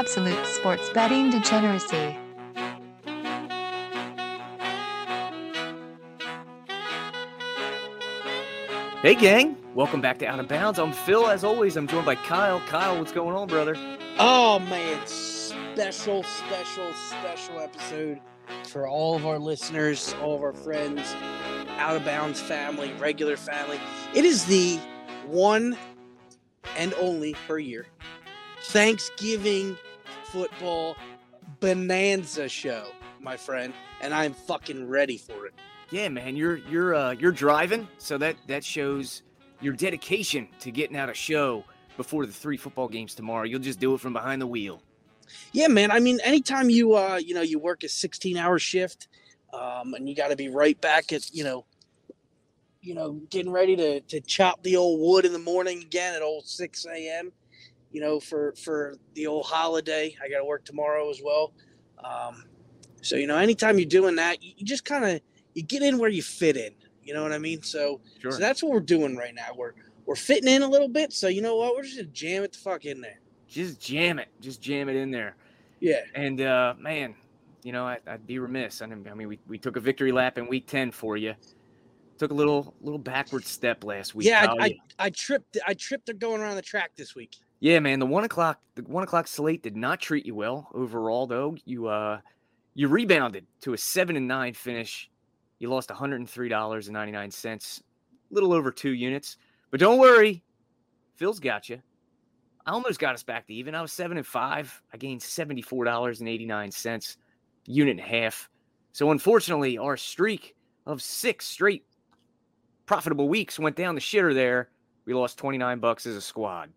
Absolute sports betting degeneracy. Hey, gang. Welcome back to Out of Bounds. I'm Phil. As always, I'm joined by Kyle. Kyle, what's going on, brother? Oh, man. Special, special, special episode for all of our listeners, all of our friends, Out of Bounds family, regular family. It is the one and only per year Thanksgiving football bonanza show, my friend, and I'm fucking ready for it. Yeah, man, you're you're uh, you're driving, so that that shows your dedication to getting out a show before the three football games tomorrow. You'll just do it from behind the wheel. Yeah, man. I mean, anytime you uh, you know, you work a 16 hour shift, um, and you got to be right back at you know, you know, getting ready to to chop the old wood in the morning again at old 6 a.m. You know, for for the old holiday. I got to work tomorrow as well. Um, so you know, anytime you're doing that, you, you just kind of you get in where you fit in. You know what I mean? So, Sure. so that's what we're doing right now. We're we're fitting in a little bit. So you know what? We're just gonna jam it the fuck in there. Just jam it, just jam it in there. Yeah. And uh, man, you know, I, I'd be remiss. I mean, we, we took a victory lap in week ten for you. Took a little little backward step last week. yeah, I, I I tripped. I tripped going around the track this week. Yeah, man. The one o'clock the one o'clock slate did not treat you well overall, though. You uh you rebounded to a seven and nine finish. You lost one hundred and three dollars and ninety nine cents, little over two units. But don't worry, Phil's got you. I almost got us back to even. I was seven and five. I gained seventy four dollars and eighty nine cents, unit and a half. So unfortunately, our streak of six straight profitable weeks went down the shitter. There, we lost twenty nine bucks as a squad.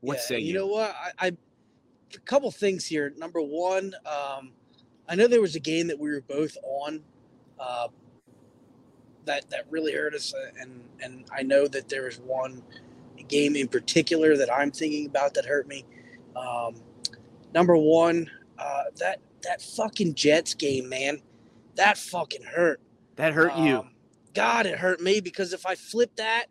What yeah, say you you? know what? I, I a couple things here. Number one, um, I know there was a game that we were both on uh, that that really hurt us, uh, and and I know that there was one game in particular that I'm thinking about that hurt me. Um, number one, uh, that that fucking Jets game, man, that fucking hurt. That hurt you. Um, God, it hurt me because if I flip that,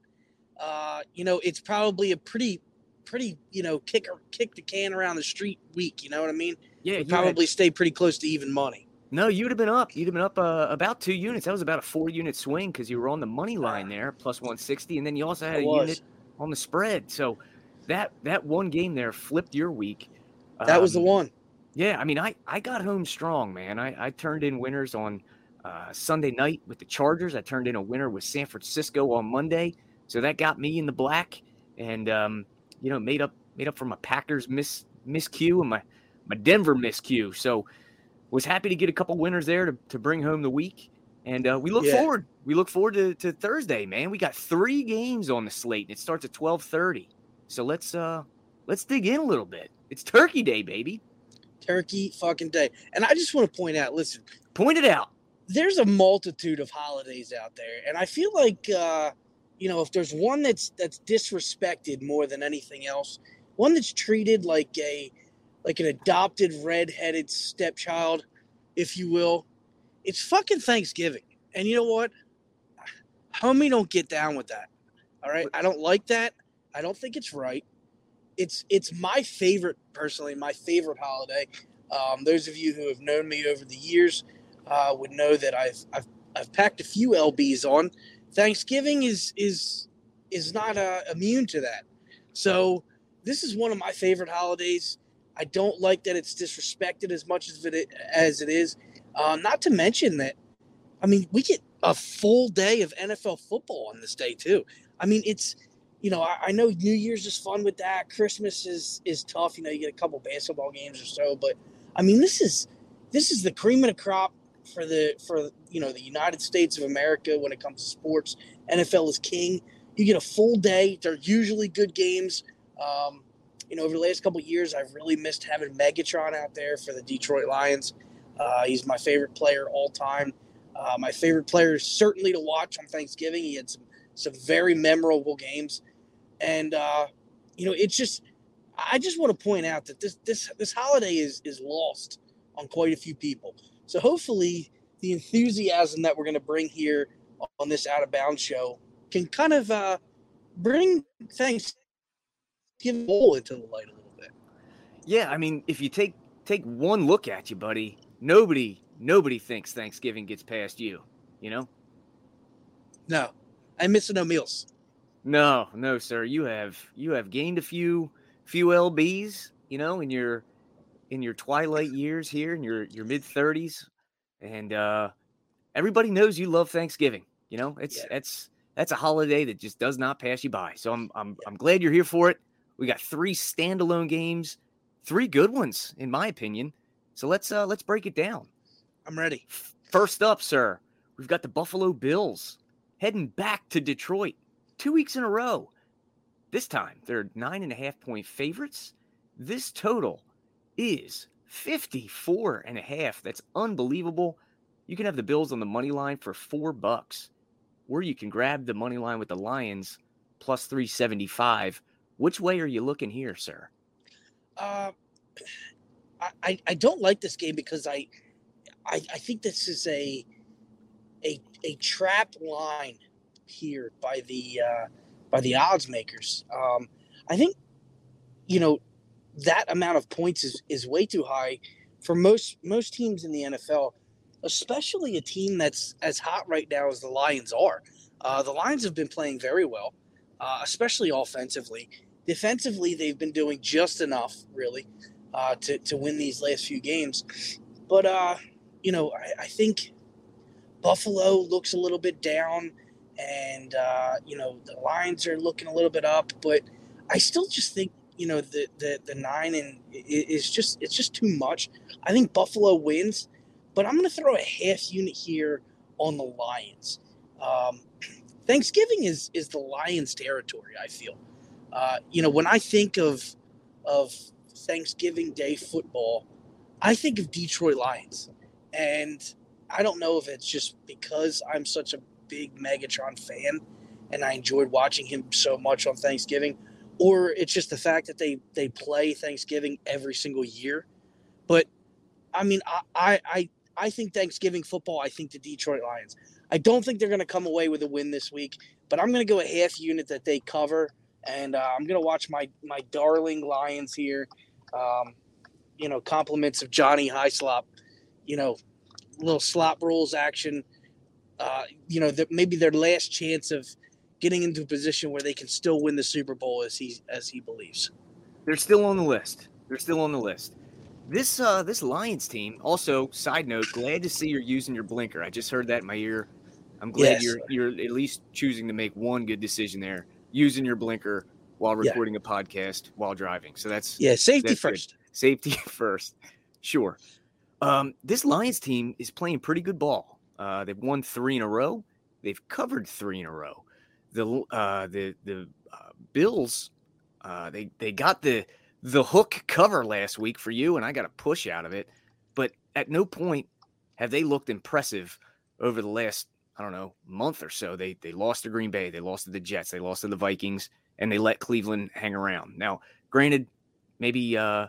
uh, you know, it's probably a pretty, pretty, you know, kick kick the can around the street week. You know what I mean? Yeah, you had- probably stay pretty close to even money. no, you'd have been up. You'd have been up uh, about two units. That was about a four unit swing because you were on the money line there, plus 160, and then you also had I a was. unit on the spread. So that that one game there flipped your week. That was the Um, one. Yeah, I mean, I I got home strong, man. I I turned in winners on uh, Sunday night with the Chargers. I turned in a winner with San Francisco on Monday, so that got me in the black, and um, you know, made up made up for my Packers miss miscue and my my Denver miscue. So was happy to get a couple winners there to, to bring home the week. And uh, we look Yeah. forward. We look forward to, to Thursday, man. We got three games on the slate, and it starts at twelve thirty. So let's uh let's dig in a little bit. It's Turkey Day, baby. Turkey fucking day. And I just want to point out, listen, Point it out. there's a multitude of holidays out there, and I feel like uh, you know if there's one that's that's disrespected more than anything else, one that's treated like a like an adopted redheaded stepchild, if you will, it's fucking Thanksgiving. And you know what? Homie, don't get down with that. All right, I don't like that. I don't think it's right. It's it's my favorite personally, my favorite holiday. Um, those of you who have known me over the years uh, would know that I've, I've I've packed a few lbs on. Thanksgiving is is is not uh, immune to that. So this is one of my favorite holidays. I don't like that it's disrespected as much as it as it is. Uh, not to mention that, I mean, we get a full day of NFL football on this day too. I mean, it's you know, I, I, know New Year's is fun with that. Christmas is is tough. You know, you get a couple basketball games or so, but I mean, this is this is the cream of the crop for the for you know the United States of America when it comes to sports. NFL is king. You get a full day. They're usually good games. Um, you know, over the last couple years, I've really missed having Megatron out there for the Detroit Lions. Uh, he's my favorite player all time. Uh, my favorite player certainly to watch on Thanksgiving. He had some some very memorable games, and uh, you know, it's just I just want to point out that this this this holiday is is lost on quite a few people. So hopefully, the enthusiasm that we're going to bring here on this out of bounds show can kind of uh, bring Thanksgiving bowl into the light a little bit. Yeah, I mean, if you take take one look at you, buddy, nobody nobody thinks Thanksgiving gets past you. You know? No, I'm missing no meals. No, no, sir. You have you have gained a few few lbs. You know, in your in your twilight years here, in your your mid thirties, and uh, everybody knows you love Thanksgiving. You know, it's yeah. it's that's a holiday that just does not pass you by. So I'm I'm I'm glad you're here for it. We got three standalone games, three good ones in my opinion. So let's uh let's break it down. I'm ready. First up, sir, we've got the Buffalo Bills heading back to Detroit two weeks in a row. This time they're nine and a half point favorites. This total is 54 and a half. That's unbelievable. You can have the Bills on the money line for four bucks, or you can grab the money line with the Lions plus 375. Which way are you looking here, sir? Uh, I, I don't like this game because I, I, I think this is a, a, a trap line here by the, uh, by the odds makers. Um, I think, you know, that amount of points is, is way too high for most most teams in the NFL, especially a team that's as hot right now as the Lions are. Uh, the Lions have been playing very well, uh, especially offensively. Defensively, they've been doing just enough, really, uh, to, to win these last few games. But, uh, you know, I, I, think Buffalo looks a little bit down, and, uh, you know, the Lions are looking a little bit up, but I still just think you know the the the nine and is just it's just too much. I think Buffalo wins, but I'm going to throw a half unit here on the Lions. Um, Thanksgiving is is the Lions' territory. I feel, uh, you know, when I think of of Thanksgiving Day football, I think of Detroit Lions, and I don't know if it's just because I'm such a big Megatron fan and I enjoyed watching him so much on Thanksgiving or it's just the fact that they they play Thanksgiving every single year. But I mean, I I I think Thanksgiving football. I think the Detroit Lions. I don't think they're going to come away with a win this week, but I'm going to go a half unit that they cover, and uh, I'm going to watch my my darling Lions here. Um, you know, compliments of Johnny Highslop. You know, little slop rules action. Uh, you know, the, maybe their last chance of getting into a position where they can still win the Super Bowl as he as he believes. They're still on the list. They're still on the list. This uh this Lions team. Also, side note, glad to see you're using your blinker. I just heard that in my ear. I'm glad yes. you're you're at least choosing to make one good decision there, using your blinker while recording yeah. a podcast while driving. So that's yeah, safety that's first. Good. Safety first. Sure. Um, this Lions team is playing pretty good ball. Uh, they've won three in a row. They've covered three in a row the uh, the the uh, Bills uh, they they got the the hook cover last week for you, and I got a push out of it. But at no point have they looked impressive over the last I don't know month or so. They they lost to Green Bay, they lost to the Jets, they lost to the Vikings, and they let Cleveland hang around. Now, granted, maybe uh,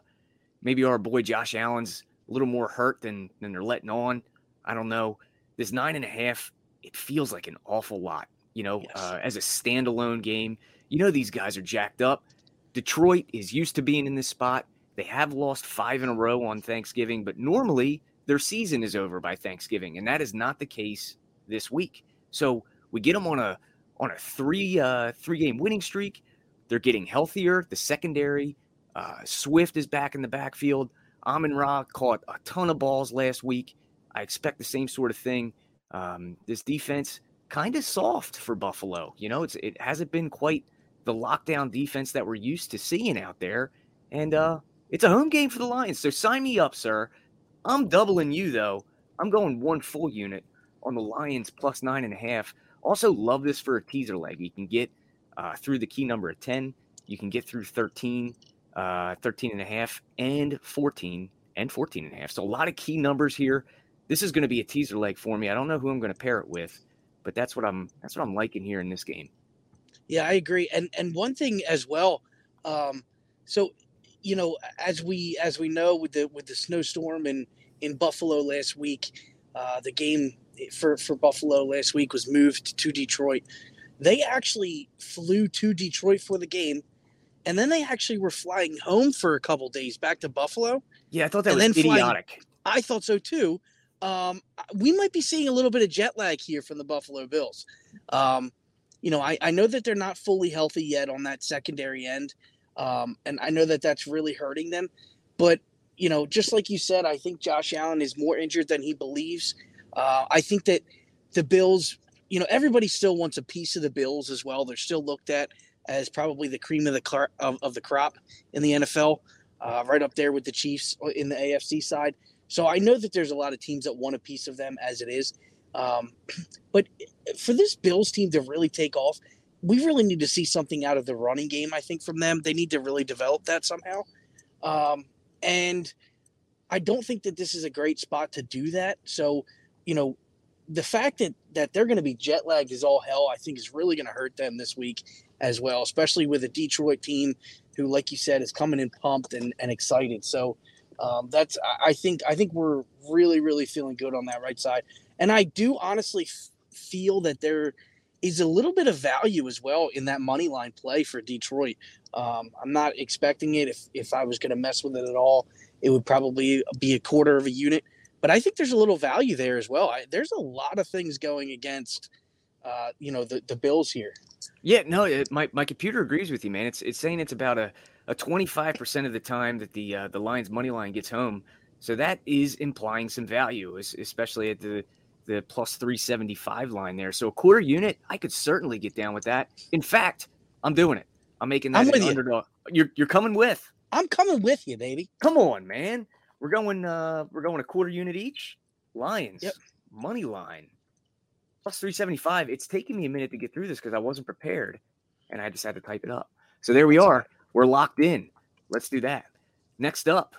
maybe our boy Josh Allen's a little more hurt than than they're letting on. I don't know. This nine and a half, it feels like an awful lot you know, yes. uh, as a standalone game. You know, these guys are jacked up. Detroit is used to being in this spot. They have lost five in a row on Thanksgiving, but normally their season is over by Thanksgiving, and that is not the case this week. So we get them on a on a three uh, three game winning streak. they're getting healthier. The secondary, uh, Swift is back in the backfield. Amon Ra caught a ton of balls last week. I expect the same sort of thing. Um, this defense kind of soft for Buffalo. You know, it's it hasn't been quite the lockdown defense that we're used to seeing out there. And uh, it's a home game for the Lions. So sign me up, sir. I'm doubling you though. I'm going one full unit on the Lions plus nine and a half. Also, love this for a teaser leg. You can get uh, through the key number of 10. You can get through 13, uh, 13 and a half, and 14, and 14 and a half. So a lot of key numbers here. This is going to be a teaser leg for me. I don't know who I'm going to pair it with, but that's what I'm that's what I'm liking here in this game. Yeah, I agree. And and one thing as well, um, so you know, as we as we know with the with the snowstorm in in Buffalo last week, uh, the game for for Buffalo last week was moved to Detroit. They actually flew to Detroit for the game, and then they actually were flying home for a couple days back to Buffalo. Yeah, I thought that was idiotic. Flying, I thought so too. Um, we might be seeing a little bit of jet lag here from the Buffalo Bills. Um, you know, I, I know that they're not fully healthy yet on that secondary end. Um, and I know that that's really hurting them. But, you know, just like you said, I think Josh Allen is more injured than he believes. Uh, I think that the Bills, you know, everybody still wants a piece of the Bills as well. They're still looked at as probably the cream of the car, of, of the crop in the NFL, uh, right up there with the Chiefs in the AFC side. So I know that there's a lot of teams that want a piece of them as it is. Um, but for this Bills team to really take off, we really need to see something out of the running game. I think from them, they need to really develop that somehow. Um, and I don't think that this is a great spot to do that. So, you know, the fact that that they're going to be jet lagged is all hell. I think is really going to hurt them this week as well, especially with a Detroit team who, like you said, is coming in pumped and, and excited. So um, that's I think I think we're really really feeling good on that right side, and I do honestly f- feel that there is a little bit of value as well in that money line play for Detroit. Um, I'm not expecting it. If if I was going to mess with it at all, it would probably be a quarter of a unit. But I think there's a little value there as well. I, there's a lot of things going against, uh, you know, the the Bills here. Yeah, no, it, my my computer agrees with you, man. It's it's saying it's about a a 25% of the time that the uh, the Lions money line gets home. So that is implying some value, especially at the the plus 375 line there. So a quarter unit, I could certainly get down with that. In fact, I'm doing it. I'm making that I'm with an you. underdog. You're you're coming with. I'm coming with you, baby. Come on, man. We're going uh we're going a quarter unit each. Lions. Yep. Money line. Plus 375. It's taking me a minute to get through this because I wasn't prepared and I just had to type it up. So there we are. We're locked in. Let's do that. Next up,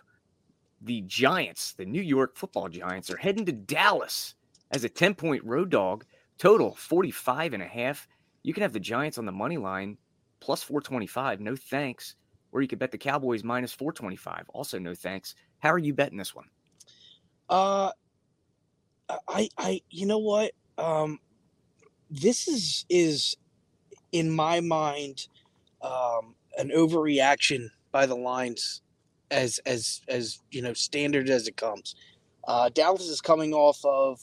the Giants, the New York football Giants, are heading to Dallas as a 10 point road dog, total 45 and a half. You can have the Giants on the money line plus 425. No thanks. Or you could bet the Cowboys minus 425. Also, no thanks. How are you betting this one? Uh, I, I, you know what? Um, this is is in my mind, um, an overreaction by the lines, as as as you know, standard as it comes. Uh, Dallas is coming off of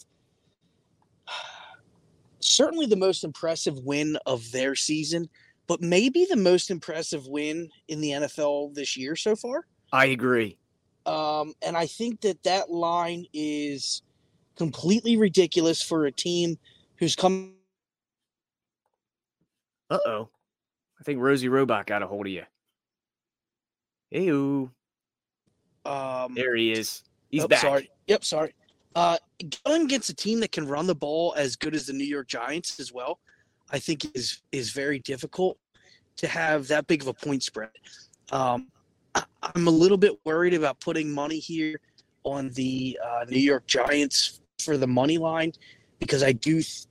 certainly the most impressive win of their season, but maybe the most impressive win in the NFL this year so far. I agree. Um, and I think that that line is completely ridiculous for a team who's come. Uh oh. I think Rosie Robot got a hold of you. Hey, Um, there he is. He's oh, back. Sorry. Yep. Sorry. Uh, going against a team that can run the ball as good as the New York Giants as well, I think is is very difficult to have that big of a point spread. Um, I, I'm a little bit worried about putting money here on the uh, New York Giants for the money line because I do th-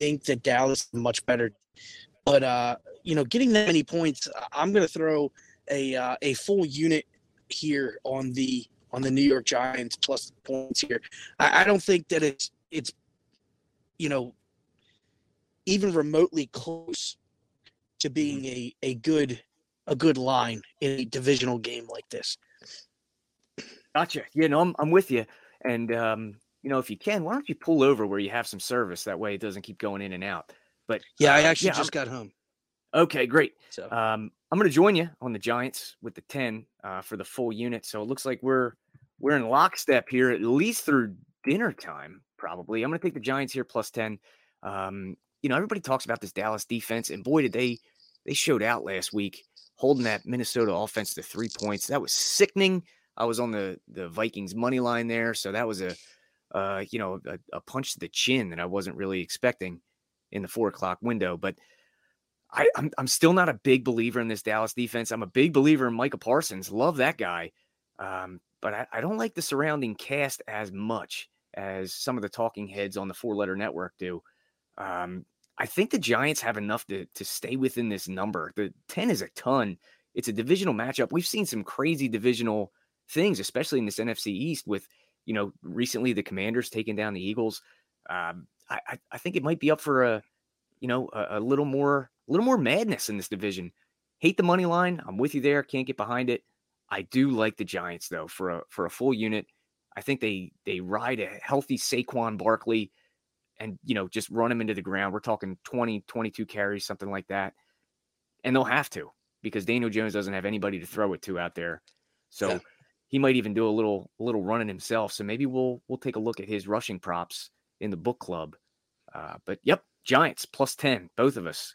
think that Dallas is much better. But uh, you know, getting that many points, I'm going to throw a uh, a full unit here on the on the New York Giants plus points here. I, I don't think that it's it's you know even remotely close to being a, a good a good line in a divisional game like this. Gotcha. Yeah, no, I'm, I'm with you. And, um, you know, if you can, why don't you pull over where you have some service? That way it doesn't keep going in and out. But Yeah, I uh, actually yeah, just got home. Okay, great. So Um, I'm going to join you on the Giants with the 10 uh, for the full unit. So it looks like we're we're in lockstep here at least through dinner time. Probably, I'm going to take the Giants here plus 10. Um, you know, everybody talks about this Dallas defense, and boy, did they they showed out last week, holding that Minnesota offense to three points. That was sickening. I was on the the Vikings money line there, so that was a uh, you know a, a punch to the chin that I wasn't really expecting in the four o'clock window. But I, I'm I'm still not a big believer in this Dallas defense. I'm a big believer in Micah Parsons. Love that guy, um, but I, I don't like the surrounding cast as much as some of the talking heads on the four letter network do. Um, I think the Giants have enough to to stay within this number. The 10 is a ton. It's a divisional matchup. We've seen some crazy divisional things, especially in this NFC East with, you know, recently the commanders taking down the Eagles. Um, I, I think it might be up for a, you know, a, a little more, a little more madness in this division. Hate the money line. I'm with you there. Can't get behind it. I do like the Giants though for a for a full unit. I think they they ride a healthy Saquon Barkley and you know just run him into the ground. We're talking 20, 22 carries, something like that. And they'll have to because Daniel Jones doesn't have anybody to throw it to out there. So yeah. he might even do a little a little running himself. So maybe we'll we'll take a look at his rushing props in the book club. Uh, but yep, Giants plus 10, both of us.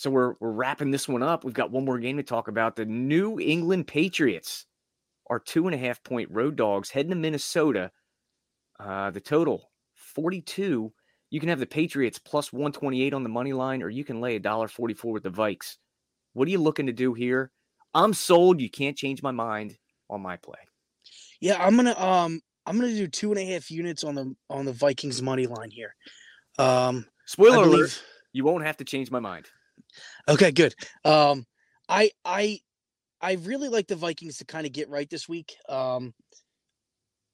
So we're we're wrapping this one up. We've got one more game to talk about. The New England Patriots are two and a half point road dogs heading to Minnesota. Uh, the total 42. You can have the Patriots plus 128 on the money line, or you can lay a dollar 44 with the Vikes. What are you looking to do here? I'm sold. You can't change my mind on my play. Yeah, I'm gonna um I'm gonna do two and a half units on the on the Vikings money line here. Um spoiler alert you won't have to change my mind. Okay, good. Um, I I I really like the Vikings to kind of get right this week. Um,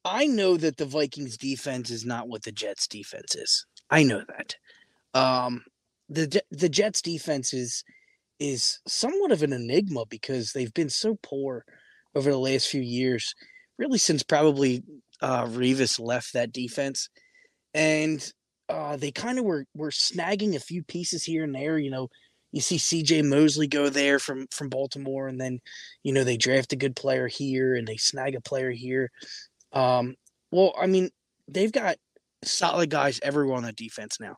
I know that the Vikings defense is not what the Jets defense is. I know that. Um, the the Jets defense is is somewhat of an enigma because they've been so poor over the last few years, really since probably uh, Revis left that defense, and uh, they kind of were were snagging a few pieces here and there. You know, you see C.J. Mosley go there from from Baltimore, and then you know they draft a good player here and they snag a player here. Um, well, I mean, they've got solid guys everywhere on that defense now,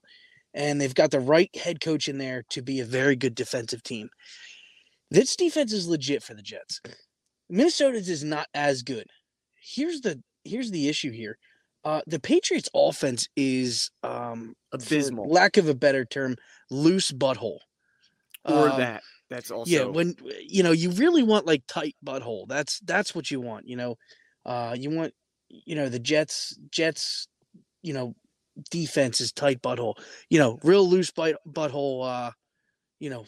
and they've got the right head coach in there to be a very good defensive team. This defense is legit for the Jets. Minnesota's is not as good. Here's the here's the issue here. Uh, the Patriots' offense is um, abysmal. lack of a better term, loose butthole. Or um, that. That's also yeah. When you know you really want like tight butthole. That's that's what you want. You know, uh, you want you know the Jets Jets. You know, defense is tight butthole. You know, real loose butt, butthole. Uh, you know,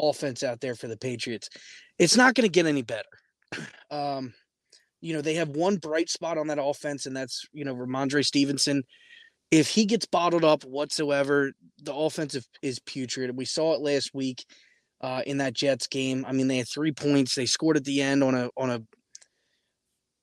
offense out there for the Patriots. It's not going to get any better. Um, you know, they have one bright spot on that offense, and that's, you know, Rhamondre Stevenson. If he gets bottled up whatsoever, the offensive is putrid. We saw it last week uh, in that Jets game. I mean, they had three points. They scored at the end on a on a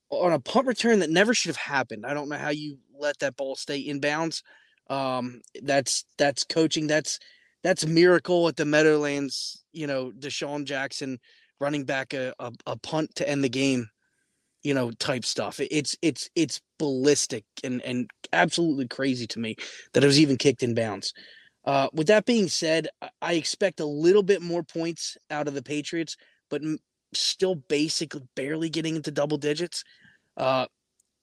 on a punt return that never should have happened. I don't know how you let that ball stay inbounds. Um, that's that's coaching. That's that's miracle at the Meadowlands. You know, DeSean Jackson running back a, a, a punt to end the game you know, type stuff. It's it's it's ballistic and and absolutely crazy to me that it was even kicked in bounds. Uh, with that being said, I expect a little bit more points out of the Patriots, but still basically barely getting into double digits. Uh,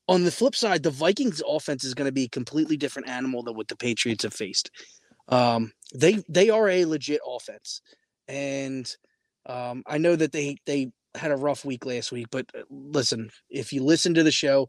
on the flip side, the Vikings offense is going to be a completely different animal than what the Patriots have faced. Um, they they are a legit offense, and um, I know that they they had a rough week last week. But uh, listen, if you listen to the show,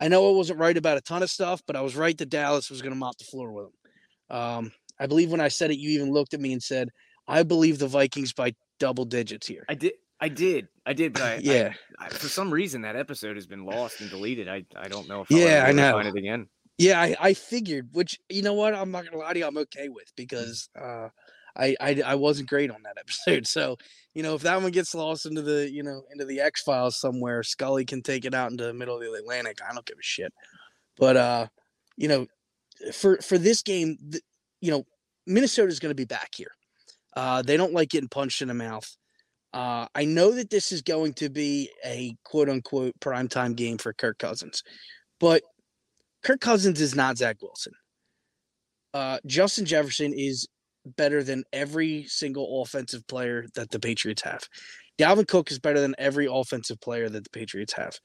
I know I wasn't right about a ton of stuff, but I was right that Dallas was going to mop the floor with them. Um, I believe when I said it, you even looked at me and said, "I believe the Vikings by double digits here." I did. I did, I did, but I, yeah, I, I, for some reason that episode has been lost and deleted. I, I don't know if yeah, I know find it again. Yeah, I, I figured. Which you know what, I'm not gonna lie to you, I'm okay with Mm. because uh, I, I I wasn't great on that episode. So you know, if that one gets lost into the you know into the X Files somewhere, Scully can take it out into the middle of the Atlantic. I don't give a shit. But uh, you know, for for this game, you know, Minnesota's going to be back here. Uh, they don't like getting punched in the mouth. Uh, I know that this is going to be a quote unquote primetime game for Kirk Cousins, but Kirk Cousins is not Zach Wilson. Uh, Justin Jefferson is better than every single offensive player that the Patriots have. Dalvin Cook is better than every offensive player that the Patriots have.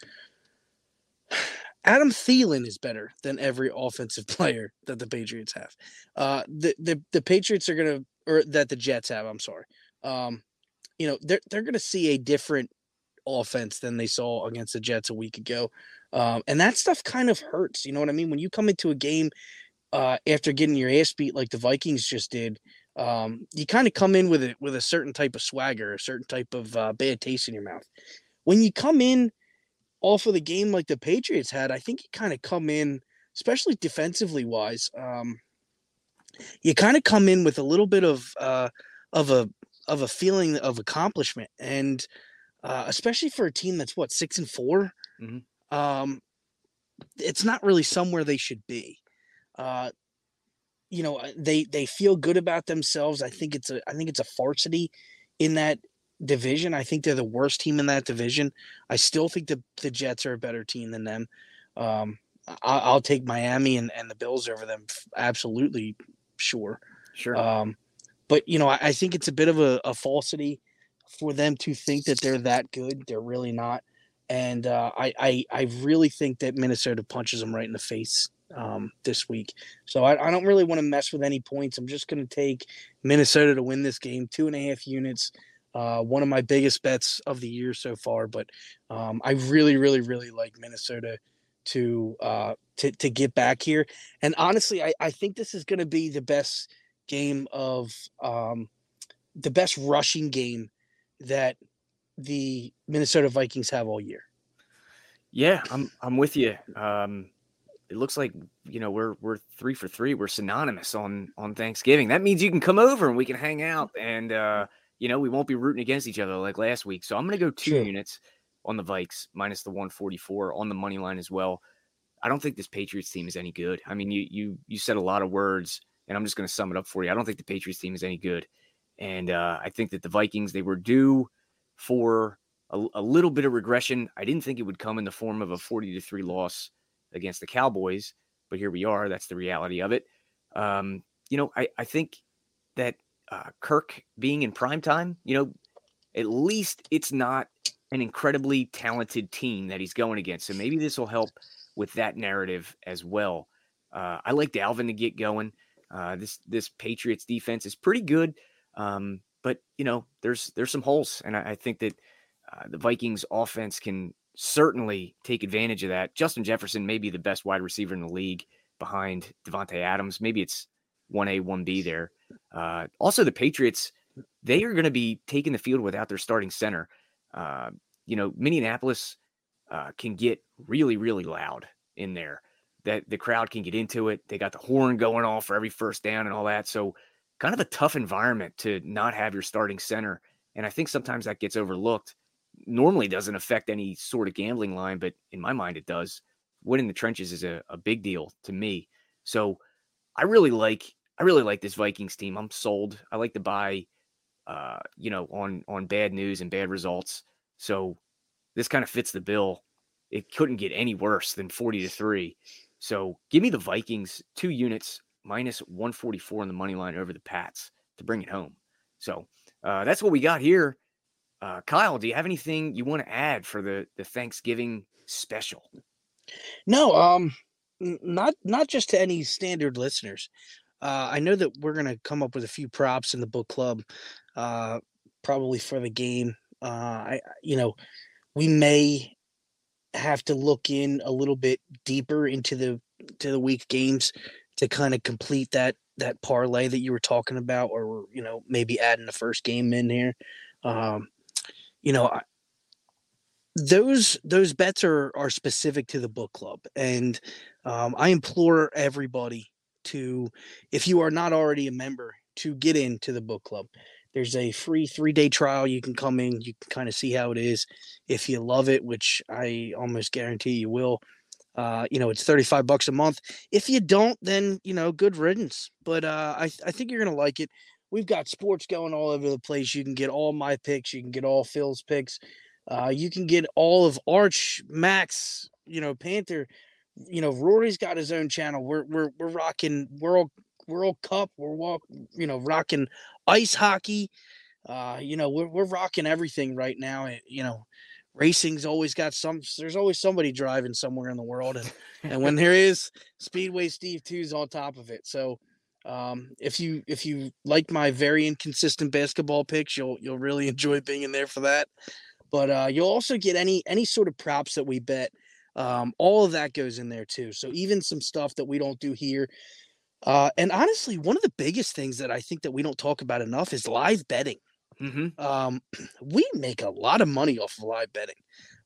Adam Thielen is better than every offensive player that the Patriots have. Uh, the, the the Patriots are gonna or that the Jets have. I'm sorry. Um, you know they're they're gonna see a different offense than they saw against the Jets a week ago, um, and that stuff kind of hurts. You know what I mean? When you come into a game uh, after getting your ass beat like the Vikings just did, um, you kind of come in with it with a certain type of swagger, a certain type of uh, bad taste in your mouth. When you come in off of the game like the Patriots had, I think you kind of come in, especially defensively wise. Um, you kind of come in with a little bit of uh, of a of a feeling of accomplishment, and uh, especially for a team that's what six and 4 Mhm. um, it's not really somewhere they should be. Uh, you know, uh, they they feel good about themselves. I think it's a I think it's a varsity in that division. I think they're the worst team in that division. I still think the the Jets are a better team than them. Um, I, I'll take Miami and, and the Bills over them. Absolutely, sure. Sure. Um, but you know, I, I think it's a bit of a, a falsity for them to think that they're that good. They're really not. And uh, I, I I really think that Minnesota punches them right in the face um, this week. So I, I don't really want to mess with any points. I'm just going to take Minnesota to win this game, two and a half units. Uh, one of my biggest bets of the year so far, but um, I really, really, really like Minnesota to uh, to to get back here. And honestly, I, I think this is going to be the best game of um, the best rushing game that the Minnesota Vikings have all year. Yeah, I'm I'm with you. Um, it looks like you know we're we're three for three. We're synonymous on on Thanksgiving. That means you can come over and we can hang out, and uh, you know we won't be rooting against each other like last week. So I'm gonna go two Sure. units on the Vikes minus the 144 on the money line as well. I don't think this Patriots team is any good. I mean, you you you said a lot of words, and I'm just gonna sum it up for you. I don't think the Patriots team is any good, and uh, I think that the Vikings they were due for a, a little bit of regression. I didn't think it would come in the form of a 40 to 3 loss against the Cowboys, but here we are. That's the reality of it. Um, you know, I, I think that uh, Kirk being in prime time, you know, at least it's not an incredibly talented team that he's going against. So maybe this will help with that narrative as well. Uh, I like Dalvin to get going. Uh, this this Patriots defense is pretty good, um, but you know there's there's some holes, and I, I think that uh, the Vikings offense can certainly take advantage of that. Justin Jefferson may be the best wide receiver in the league behind Davante Adams. Maybe it's 1A, 1B there. Uh, also, the Patriots, they are going to be taking the field without their starting center. Uh, you know, Minneapolis uh, can get really, really loud in there. That the crowd can get into it. They got the horn going off for every first down and all that. So, kind of a tough environment to not have your starting center. And I think sometimes that gets overlooked normally doesn't affect any sort of gambling line, but in my mind, it does. Winning the trenches is a, a big deal to me. So I really like I really like this Vikings team. I'm sold. I like to buy uh, you know, on on bad news and bad results. So this kind of fits the bill. It couldn't get any worse than 40 to 3. So give me the Vikings two units minus 144 on the money line over the Pats to bring it home. So uh, that's what we got here. Uh, Kyle, do you have anything you want to add for the the Thanksgiving special? No, um, not not just to any standard listeners. Uh, I know that we're gonna come up with a few props in the book club, uh, probably for the game. Uh, I, you know, we may have to look in a little bit deeper into the to the week games to kind of complete that that parlay that you were talking about, or you know, maybe adding the first game in here. Um, you know, those those bets are are specific to the book club, and um, I implore everybody to, if you are not already a member, to get into the book club. There's a free three day trial. You can come in, you can kind of see how it is. If you love it, which I almost guarantee you will, uh, you know, it's 35 bucks a month. If you don't, then, you know, good riddance. But uh, I, I think you're going to like it. We've got sports going all over the place. You can get all my picks, you can get all Phil's picks. Uh, you can get all of Arch, Max, you know, Panther. You know, Rory's got his own channel. We're we're we're rocking World World Cup. We're walk, you know, rocking ice hockey. Uh, you know, we're we're rocking everything right now. Eh, you know, racing's always got some. There's always somebody driving somewhere in the world, and and when there is, Speedway Steve Two's on top of it. So. Um, if you if you like my very inconsistent basketball picks, you'll you'll really enjoy being in there for that. But uh, you'll also get any any sort of props that we bet. Um, all of that goes in there too. So even some stuff that we don't do here, uh, and honestly, one of the biggest things that I think that we don't talk about enough is live betting. Mm-hmm. Um, we make a lot of money off of live betting.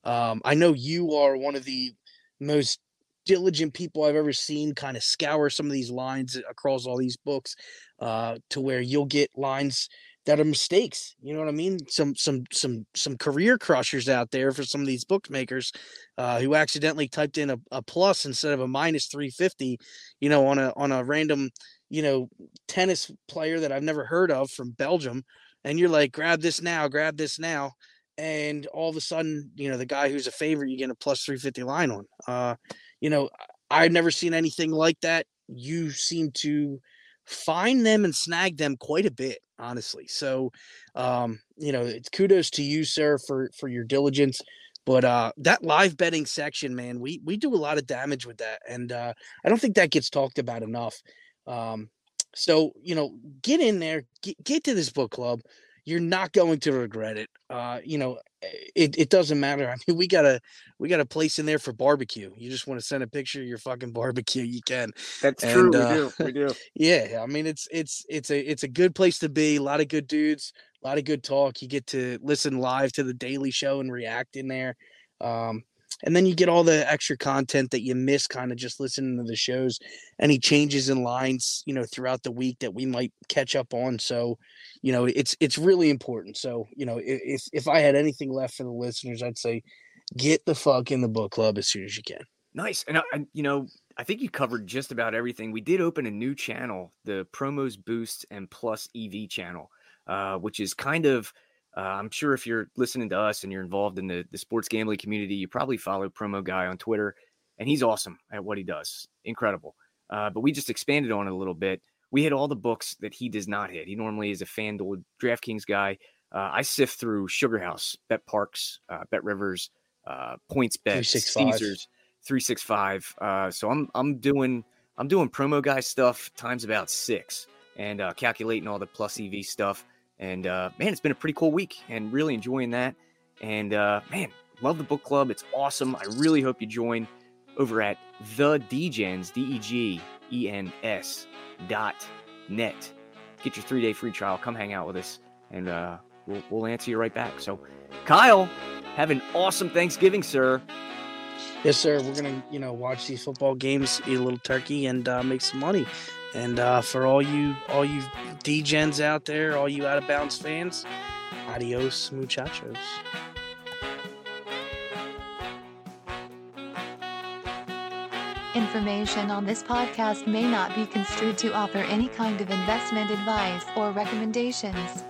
Um, I know you are one of the most diligent people I've ever seen kind of scour some of these lines across all these books uh, to where you'll get lines that are mistakes. You know what I mean? Some some some some career crushers out there for some of these bookmakers uh, who accidentally typed in a, a plus instead of a minus 350, you know, on a on a random, you know, tennis player that I've never heard of from Belgium. And you're like, grab this now, grab this now. And all of a sudden, you know, the guy who's a favorite, you get a plus 350 line on. Uh, you know, I've never seen anything like that. You seem to find them and snag them quite a bit honestly. So, um, you know, it's kudos to you, sir, for for your diligence. But uh, that live betting section, man, we we do a lot of damage with that, and uh, I don't think that gets talked about enough. Um, so you know, get in there, get, get to this book club. You're not going to regret it. Uh, you know, it, it doesn't matter. I mean, we got a we got a place in there for barbecue. You just want to send a picture of your fucking barbecue, you can. That's And, true. We uh, do. We do. Yeah, I mean it's it's it's a it's a good place to be. A lot of good dudes, a lot of good talk. You get to listen live to the Daily Show and react in there, um, and then you get all the extra content that you miss, kind of just listening to the shows. Any changes in lines, you know, throughout the week that we might catch up on. So, you know, it's it's really important. So, you know, if if I had anything left for the listeners, I'd say get the fuck in the book club as soon as you can. Nice. And, I, and, you know, I think you covered just about everything. We did open a new channel, the Promos Boost and Plus EV channel, uh, which is kind of, uh, I'm sure if you're listening to us and you're involved in the, the sports gambling community, you probably follow Promo Guy on Twitter, and he's awesome at what he does. Incredible. Uh, but we just expanded on it a little bit. We hit all the books that he does not hit. He normally is a FanDuel DraftKings guy. Uh, I sift through Sugar House, BetParx, uh, Bet Rivers, uh, Points Bet, 365. Caesars, three six five. Uh, so I'm I'm doing I'm doing promo guy stuff times about six and uh, calculating all the plus EV stuff. And uh, man, it's been a pretty cool week and really enjoying that. And uh, man, love the book club. It's awesome. I really hope you join over at the Degens D E G E N S dot net. Get your three day free trial. Come hang out with us, and uh, we'll we'll answer you right back. So, Kyle, have an awesome Thanksgiving, sir. Yes, sir. We're gonna, you know, watch these football games, eat a little turkey, and uh, make some money. And uh, for all you, all you D-gens out there, all you out of bounds fans, adios, muchachos. Information on this podcast may not be construed to offer any kind of investment advice or recommendations.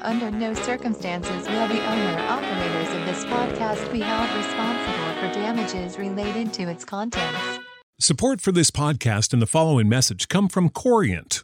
Under no circumstances will the owner operators of this podcast be held responsible for damages related to its contents. Support for this podcast and the following message come from Corient.